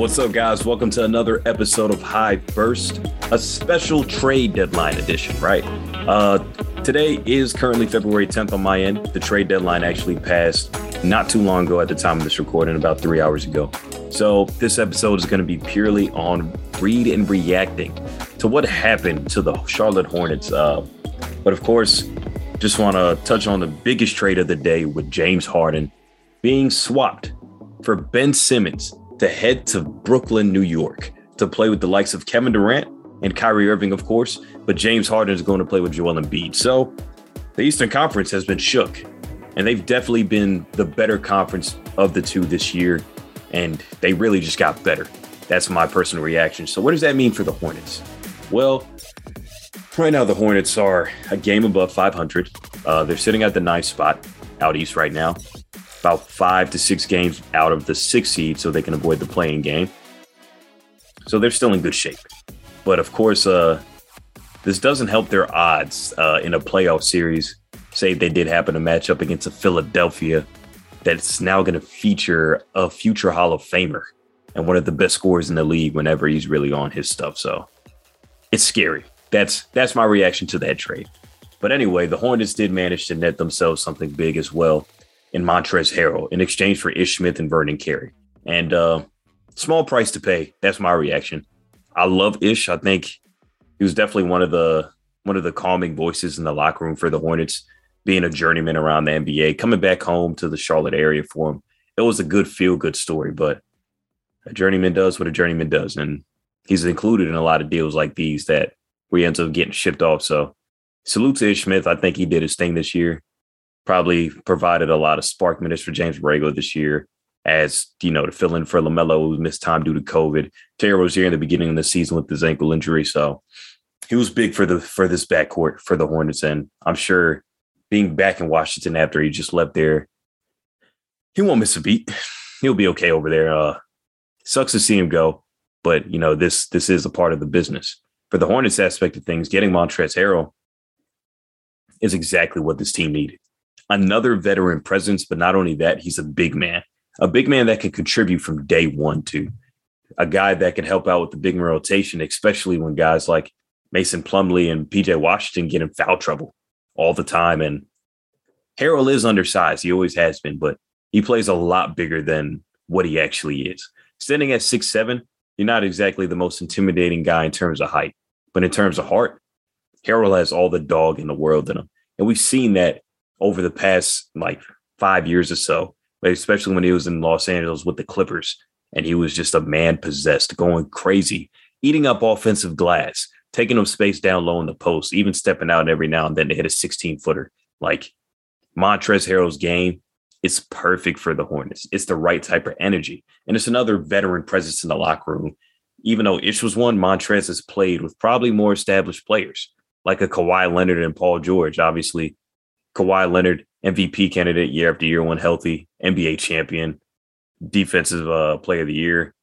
What's up, guys? Welcome to another episode of High First, a special trade deadline edition, right? Uh, today is currently February 10th on my end. The trade deadline actually passed not too long ago at the time of this recording, about three hours ago. So, this episode is going to be purely on read and reacting to what happened to the Charlotte Hornets. Uh, but of course, just want to touch on the biggest trade of the day with James Harden being swapped for Ben Simmons to head to Brooklyn, New York to play with the likes of Kevin Durant and Kyrie Irving, of course, but James Harden is going to play with Joel Embiid. So the Eastern Conference has been shook, and they've definitely been the better conference of the two this year, and they really just got better. That's my personal reaction. So, what does that mean for the Hornets? Well, right now the Hornets are a game above 500. Uh, they're sitting at the ninth spot out east right now about five to six games out of the six seed so they can avoid the play-in game. So they're still in good shape. But of course, uh, this doesn't help their odds uh, in a playoff series. Say they did happen to match up against a Philadelphia that's now going to feature a future Hall of Famer and one of the best scorers in the league whenever he's really on his stuff. So it's scary. That's that's my reaction to that trade. But anyway, the Hornets did manage to net themselves something big as well in Montrezl Harrell in exchange for Ish Smith and Vernon Carey. And uh, small price to pay. That's my reaction. I love Ish. I think he was definitely one of the one of the calming voices in the locker room for the Hornets, being a journeyman around the NBA, coming back home to the Charlotte area for him. It was a good feel good story, but a journeyman does what a journeyman does. And he's included in a lot of deals like these that we end up getting shipped off. So salute to Ish Smith. I think he did his thing this year probably provided a lot of spark minutes for James Borrego this year as, you know, to fill in for LaMelo, who missed time due to COVID. Terry Rozier in the beginning of the season with his ankle injury. So he was big for the for this backcourt for the Hornets. And I'm sure being back in Washington after he just left there, he won't miss a beat. He'll be okay over there. Uh sucks to see him go, but you know, this this is a part of the business. For the Hornets aspect of things, getting Montrezl Harrell is exactly what this team needed another veteran presence, but not only that, he's a big man, a big man that can contribute from day one to a guy that can help out with the big man rotation, especially when guys like Mason Plumlee and PJ Washington get in foul trouble all the time. And Harrell is undersized. He always has been, but he plays a lot bigger than what he actually is. Standing at six seven, you're not exactly the most intimidating guy in terms of height, but in terms of heart, Harrell has all the dog in the world in him. And we've seen that over the past like five years or so, especially when he was in Los Angeles with the Clippers and he was just a man possessed, going crazy, eating up offensive glass, taking up space down low in the post, even stepping out every now and then to hit a 16 footer. Like Montrezl Harrell's game, it's perfect for the Hornets. It's the right type of energy. And it's another veteran presence in the locker room. Even though Ish was one, Montrez has played with probably more established players like a Kawhi Leonard and Paul George. Obviously, Kawhi Leonard, MVP candidate year after year, one healthy, NBA champion, defensive uh, player of the year,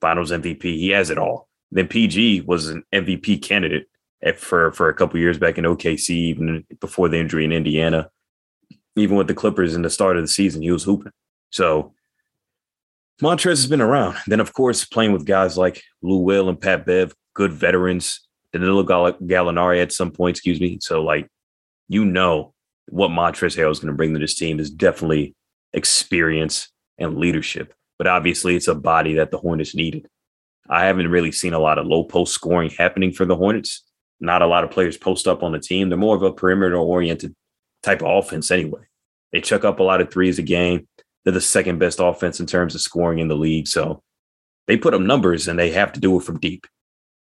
finals MVP. He has it all. Then PG was an MVP candidate for, for a couple years back in OKC, even before the injury in Indiana. Even with the Clippers in the start of the season, he was hooping. So Montrez has been around. Then, of course, playing with guys like Lou Will and Pat Bev, good veterans. Danilo Gallinari at some point, excuse me. So, like, you know what Montrezl Harrell is going to bring to this team is definitely experience and leadership. But obviously, it's a body that the Hornets needed. I haven't really seen a lot of low post scoring happening for the Hornets. Not a lot of players post up on the team. They're more of a perimeter oriented type of offense anyway. They chuck up a lot of threes a game. They're the second best offense in terms of scoring in the league. So they put up numbers and they have to do it from deep.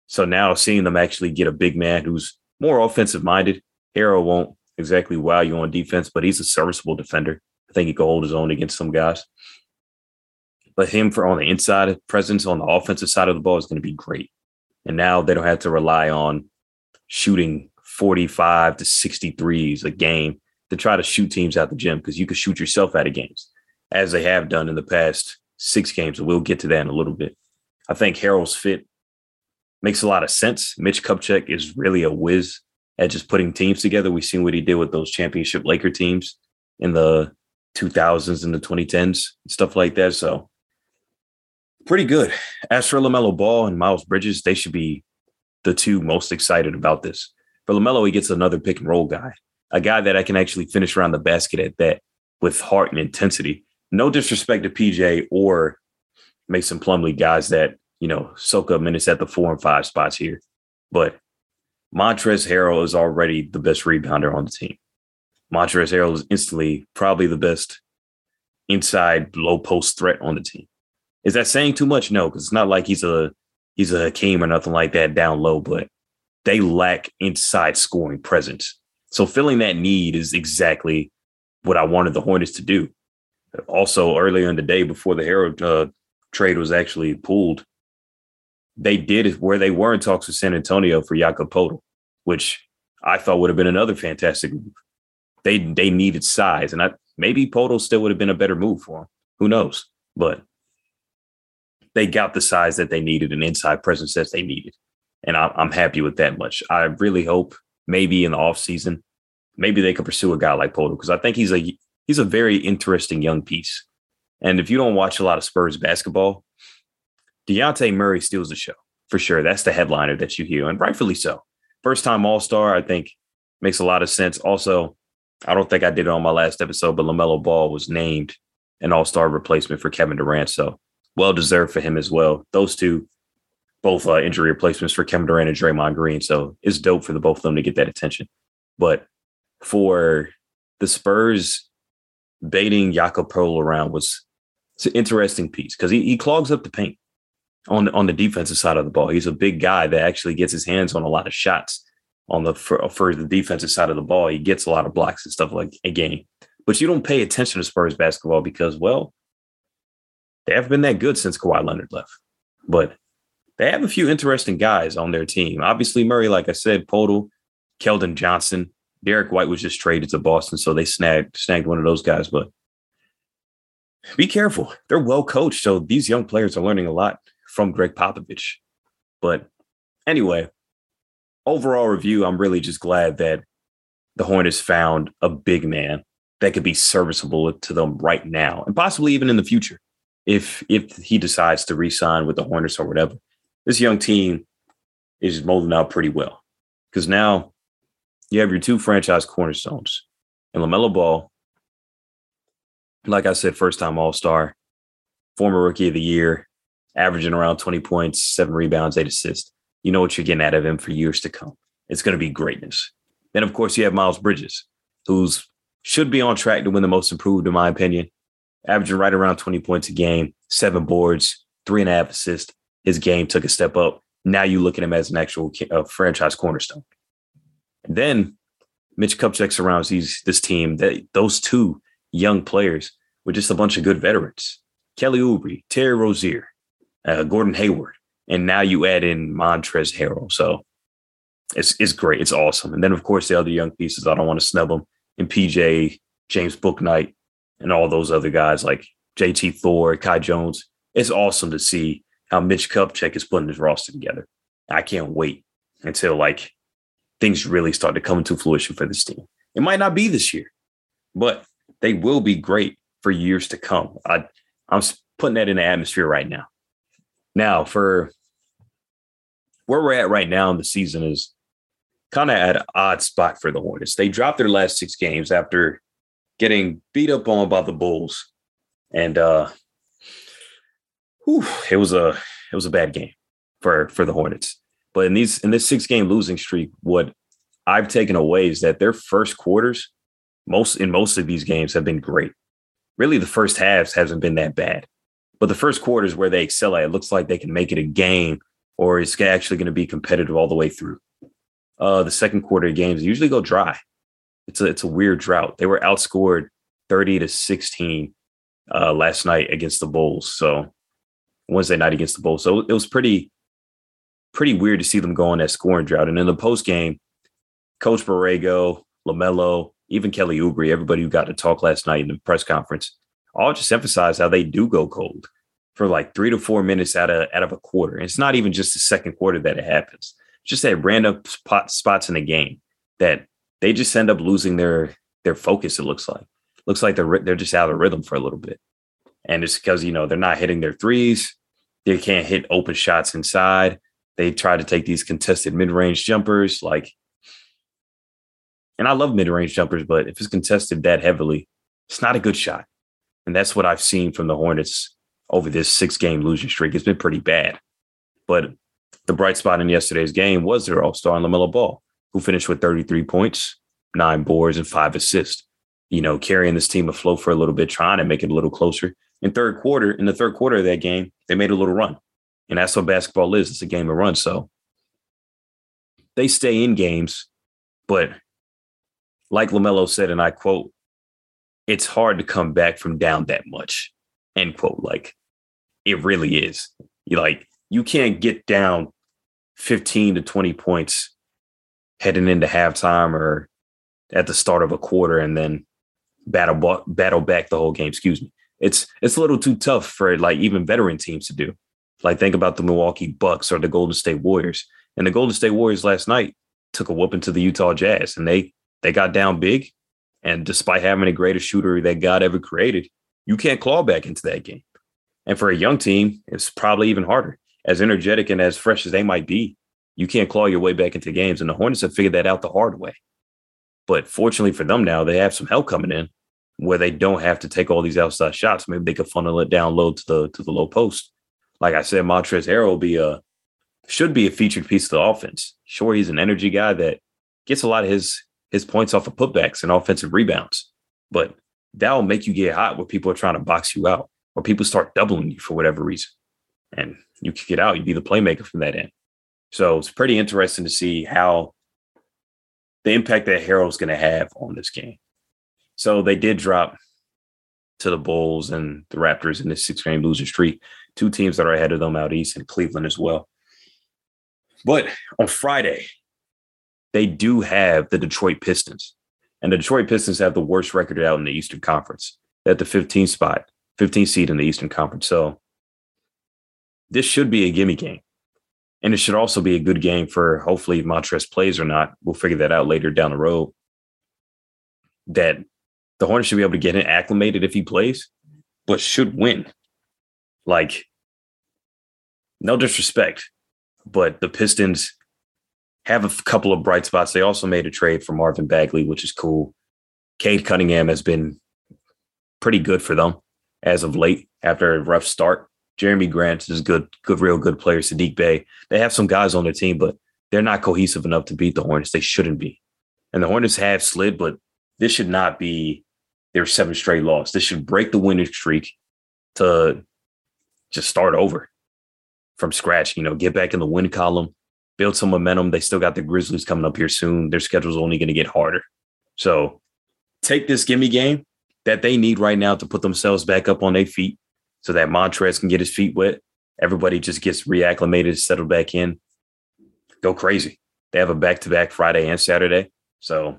So now seeing them actually get a big man who's more offensive minded, Harrell won't exactly wow you on defense, but he's a serviceable defender. I think he can hold his own against some guys. But him for on the inside presence on the offensive side of the ball is going to be great. And now they don't have to rely on shooting 45 to 63s a game to try to shoot teams out the gym because you can shoot yourself out of games, as they have done in the past six games. We'll get to that in a little bit. I think Harrell's fit makes a lot of sense. Mitch Kupchak is really a whiz at just putting teams together. We've seen what he did with those championship Laker teams in the 2000s and the 2010s, stuff like that. So Pretty good. As for LaMelo Ball and Miles Bridges, they should be the two most excited about this. For LaMelo, he gets another pick and roll guy, a guy that I can actually finish around the basket at that with heart and intensity. No disrespect to PJ or Mason Plumlee, guys that, you know, soak up minutes at the four and five spots here. But Montrezl Harrell is already the best rebounder on the team. Montrezl Harrell is instantly probably the best inside low post threat on the team. Is that saying too much? No, because it's not like he's a he's a Hakeem or nothing like that down low, but they lack inside scoring presence. So filling that need is exactly what I wanted the Hornets to do. Also, earlier in the day before the Harrell uh, trade was actually pulled, they did where they were in talks with San Antonio for Jakob Poeltl, which I thought would have been another fantastic move. They they needed size, and I maybe Poeltl still would have been a better move for them. Who knows? But they got the size that they needed and inside presence that they needed, and I, I'm happy with that much. I really hope maybe in the off season, maybe they could pursue a guy like Poeltl because I think he's a he's a very interesting young piece. And if you don't watch a lot of Spurs basketball, Dejounte Murray steals the show for sure. That's the headliner that you hear, and rightfully so. First time All Star, I think makes a lot of sense. Also, I don't think I did it on my last episode, but LaMelo Ball was named an All Star replacement for Kevin Durant. So well deserved for him as well. Those two, both uh, injury replacements for Kevin Durant and Draymond Green. So it's dope for the both of them to get that attention. But for the Spurs, baiting Jakob Poeltl around was it's an interesting piece because he, he clogs up the paint on on the defensive side of the ball. He's a big guy that actually gets his hands on a lot of shots on the for, for the defensive side of the ball. He gets a lot of blocks and stuff like a game. But you don't pay attention to Spurs basketball because, well, they haven't been that good since Kawhi Leonard left. But they have a few interesting guys on their team. Obviously, Murray, like I said, Poeltl, Keldon Johnson, Derrick White was just traded to Boston, so they snagged snagged one of those guys. But be careful; they're well coached, so these young players are learning a lot from Gregg Popovich. But anyway, overall review, I'm really just glad that the Hornets found a big man that could be serviceable to them right now and possibly even in the future if if he decides to re-sign with the Hornets or whatever. This young team is molding out pretty well because now you have your two franchise cornerstones and LaMelo Ball, like I said, first time All Star, former Rookie of the Year, averaging around 20 points, seven rebounds, eight assists. You know what you're getting out of him for years to come. It's going to be greatness. Then, of course, you have Miles Bridges, who's should be on track to win the most improved, in my opinion, averaging right around 20 points a game, seven boards, three and a half assists. His game took a step up. Now you look at him as an actual uh, franchise cornerstone. And then Mitch Kupchak surrounds these this team. That those two young players with just a bunch of good veterans: Kelly Oubre, Terry Rozier, uh, Gordon Hayward, and now you add in Montrezl Harrell. So it's it's great. It's awesome. And then of course the other young pieces. I don't want to snub them. And PJ, James Bouknight and all those other guys like JT Thor, Kai Jones. It's awesome to see how Mitch Kupchak is putting his roster together. I can't wait until like things really start to come into fruition for this team. It might not be this year, but they will be great for years to come. I, I'm putting that in the atmosphere right now. Now, for where we're at right now in the season is kind of at an odd spot for the Hornets. They dropped their last six games after getting beat up on by the Bulls, and uh, whew, it was a it was a bad game for for the Hornets. But in these in this six game losing streak, what I've taken away is that their first quarters, most in most of these games, have been great. Really, the first halves hasn't been that bad. But the first quarter is where they excel at, it looks like they can make it a game or it's actually going to be competitive all the way through. Uh, the second quarter games usually go dry. It's a, it's a weird drought. They were outscored 30 to 16 uh, last night against the Bulls. So Wednesday night against the Bulls. So it was pretty, pretty weird to see them go on that scoring drought. And in the post game, Coach Borrego, LaMelo, even Kelly Oubre, everybody who got to talk last night in the press conference, I'll just emphasize how they do go cold for like three to four minutes out of out of a quarter. And it's not even just the second quarter that it happens. It's just at random spot, spots in the game that they just end up losing their their focus. It looks like looks like they're they're just out of rhythm for a little bit, and it's because you know they're not hitting their threes. They can't hit open shots inside. They try to take these contested mid range jumpers. Like, and I love mid range jumpers, but if it's contested that heavily, it's not a good shot. And that's what I've seen from the Hornets over this six game losing streak. It's been pretty bad. But the bright spot in yesterday's game was their all star LaMelo Ball, who finished with 33 points, nine boards, and five assists. You know, carrying this team afloat for a little bit, trying to make it a little closer. In third quarter, in the third quarter of that game, they made a little run. And that's what basketball is. It's a game of run. So they stay in games, but like LaMelo said, and I quote, it's hard to come back from down that much. End quote. Like it really is. You like you can't get down 15 to 20 points heading into halftime or at the start of a quarter and then battle battle back the whole game. Excuse me. It's it's a little too tough for like even veteran teams to do. Like think about the Milwaukee Bucks or the Golden State Warriors. And the Golden State Warriors last night took a whooping to the Utah Jazz, and they they got down big. And despite having the greatest shooter that God ever created, you can't claw back into that game. And for a young team, it's probably even harder. As energetic and as fresh as they might be, you can't claw your way back into games. And the Hornets have figured that out the hard way. But fortunately for them now, they have some help coming in where they don't have to take all these outside shots. Maybe they could funnel it down low to the to the low post. Like I said, Montrezl Harrell will be a should be a featured piece of the offense. Sure, he's an energy guy that gets a lot of his his points off of putbacks and offensive rebounds, but that'll make you get hot when people are trying to box you out or people start doubling you for whatever reason, and you kick it out. you'd be the playmaker from that end. So it's pretty interesting to see how the impact that Harrell's going to have on this game. So they did drop to the Bulls and the Raptors in this six game losing streak, two teams that are ahead of them out east and Cleveland as well. But on Friday, they do have the Detroit Pistons. And the Detroit Pistons have the worst record out in the Eastern Conference. At the 15th spot, 15th seed in the Eastern Conference. So this should be a gimme game. And it should also be a good game for hopefully if Montrezl plays or not. We'll figure that out later down the road. That the Hornets should be able to get him acclimated if he plays, but should win. Like, no disrespect, but the Pistons have a couple of bright spots. They also made a trade for Marvin Bagley, which is cool. Cade Cunningham has been pretty good for them as of late after a rough start. Jerami Grant is good, good, real good player. Saddiq Bey. They have some guys on their team, but they're not cohesive enough to beat the Hornets. They shouldn't be. And the Hornets have slid, but this should not be their seventh straight loss. This should break the winning streak to just start over from scratch. You know, get back in the win column, build some momentum. They still got the Grizzlies coming up here soon. Their schedule's only going to get harder. So take this gimme game that they need right now to put themselves back up on their feet so that Montrez can get his feet wet. Everybody just gets reacclimated, settled back in. Go crazy. They have a back to back Friday and Saturday. So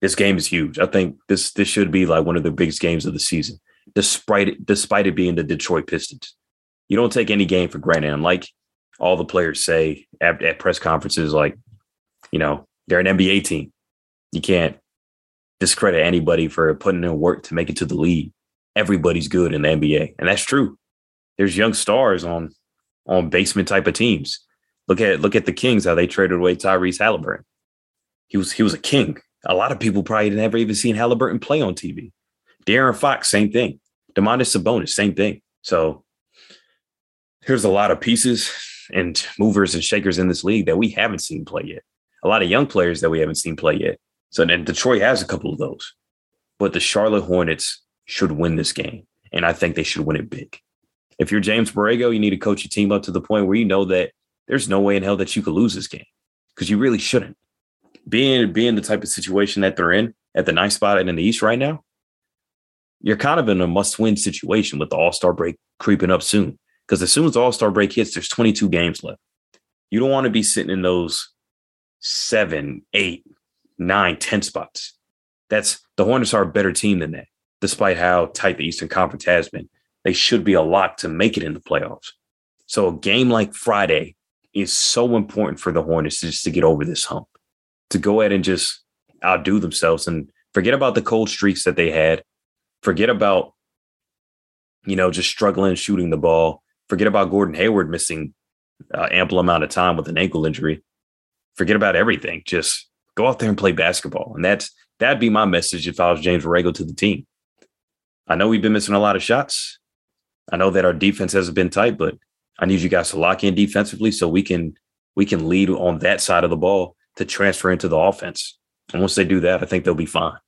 this game is huge. I think this this should be like one of the biggest games of the season, despite it, despite it being the Detroit Pistons. You don't take any game for granted. And like all the players say at, at press conferences, like, you know, they're an NBA team. You can't discredit anybody for putting in work to make it to the league. Everybody's good in the NBA. And that's true. There's young stars on on basement type of teams. Look at look at the Kings, how they traded away Tyrese Halliburton. He was he was a king. A lot of people probably never even seen Halliburton play on TV. De'Aaron Fox, same thing. Domantas Sabonis, same thing. So here's a lot of pieces and movers and shakers in this league that we haven't seen play yet. A lot of young players that we haven't seen play yet. So then Detroit has a couple of those. But the Charlotte Hornets should win this game. And I think they should win it big. If you're James Borrego, you need to coach your team up to the point where you know that there's no way in hell that you could lose this game because you really shouldn't. Being being the type of situation that they're in at the ninth spot and in the East right now, you're kind of in a must-win situation with the All-Star break creeping up soon. Because as soon as All Star break hits, there's 22 games left. You don't want to be sitting in those seven, eight, nine, ten spots. That's the Hornets are a better team than that, despite how tight the Eastern Conference has been. They should be a lock to make it in the playoffs. So a game like Friday is so important for the Hornets just to get over this hump, to go ahead and just outdo themselves and forget about the cold streaks that they had. Forget about, you know, just struggling shooting the ball Forget about Gordon Hayward missing uh, ample amount of time with an ankle injury. Forget about everything. Just go out there and play basketball. And that's that'd be my message if I was James Borrego to the team. I know we've been missing a lot of shots. I know that our defense hasn't been tight, but I need you guys to lock in defensively so we can we can lead on that side of the ball to transfer into the offense. And once they do that, I think they'll be fine.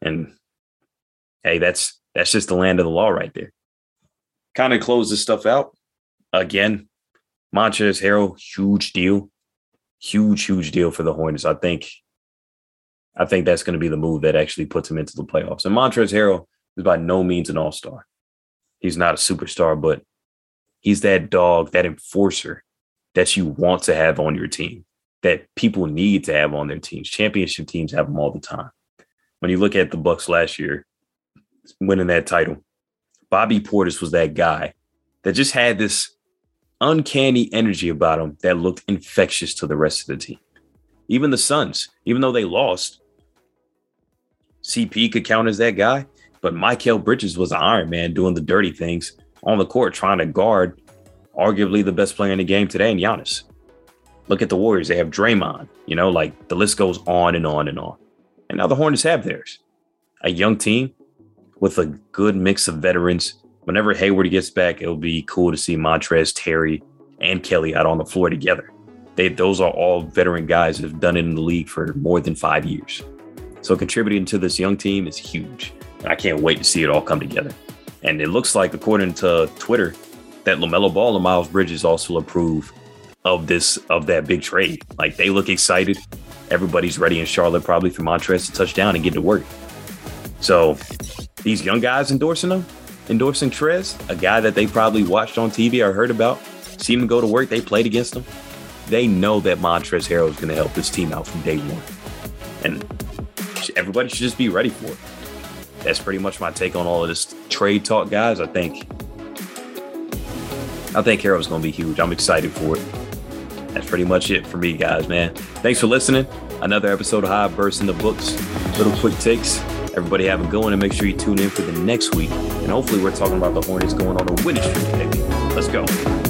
And hey, that's that's just the land of the law right there. Kind of close this stuff out. Again, Montrezl Harrell, huge deal. Huge, huge deal for the Hornets. I think I think that's going to be the move that actually puts him into the playoffs. And Montrezl Harrell is by no means an all-star. He's not a superstar, but he's that dog, that enforcer that you want to have on your team, that people need to have on their teams. Championship teams have them all the time. When you look at the Bucks last year, winning that title, Bobby Portis was that guy that just had this uncanny energy about him that looked infectious to the rest of the team. Even the Suns, even though they lost, CP could count as that guy, but Mikal Bridges was the Iron Man doing the dirty things on the court, trying to guard arguably the best player in the game today in Giannis. Look at the Warriors. They have Draymond, you know, like the list goes on and on and on. And now the Hornets have theirs. A young team with a good mix of veterans. Whenever Hayward gets back, it'll be cool to see Montrez, Terry, and Kelly out on the floor together. They, those are all veteran guys that have done it in the league for more than five years. So contributing to this young team is huge. And I can't wait to see it all come together. And it looks like, according to Twitter, that LaMelo Ball and Miles Bridges also approve of this of that big trade. Like they look excited. Everybody's ready in Charlotte probably for Montrez to touch down and get to work. So these young guys endorsing them, endorsing Trez, a guy that they probably watched on TV or heard about, seen him go to work, they played against him. They know that Montrez Harrell is going to help this team out from day one. And everybody should just be ready for it. That's pretty much my take on all of this trade talk, guys. I think I think Harrell's going to be huge. I'm excited for it. That's pretty much it for me, guys, man. Thanks for listening. Another episode of High Burst in the Books. Little quick takes. Everybody have a good one and make sure you tune in for the next week. And hopefully, we're talking about the Hornets going on a winning streak. Let's go.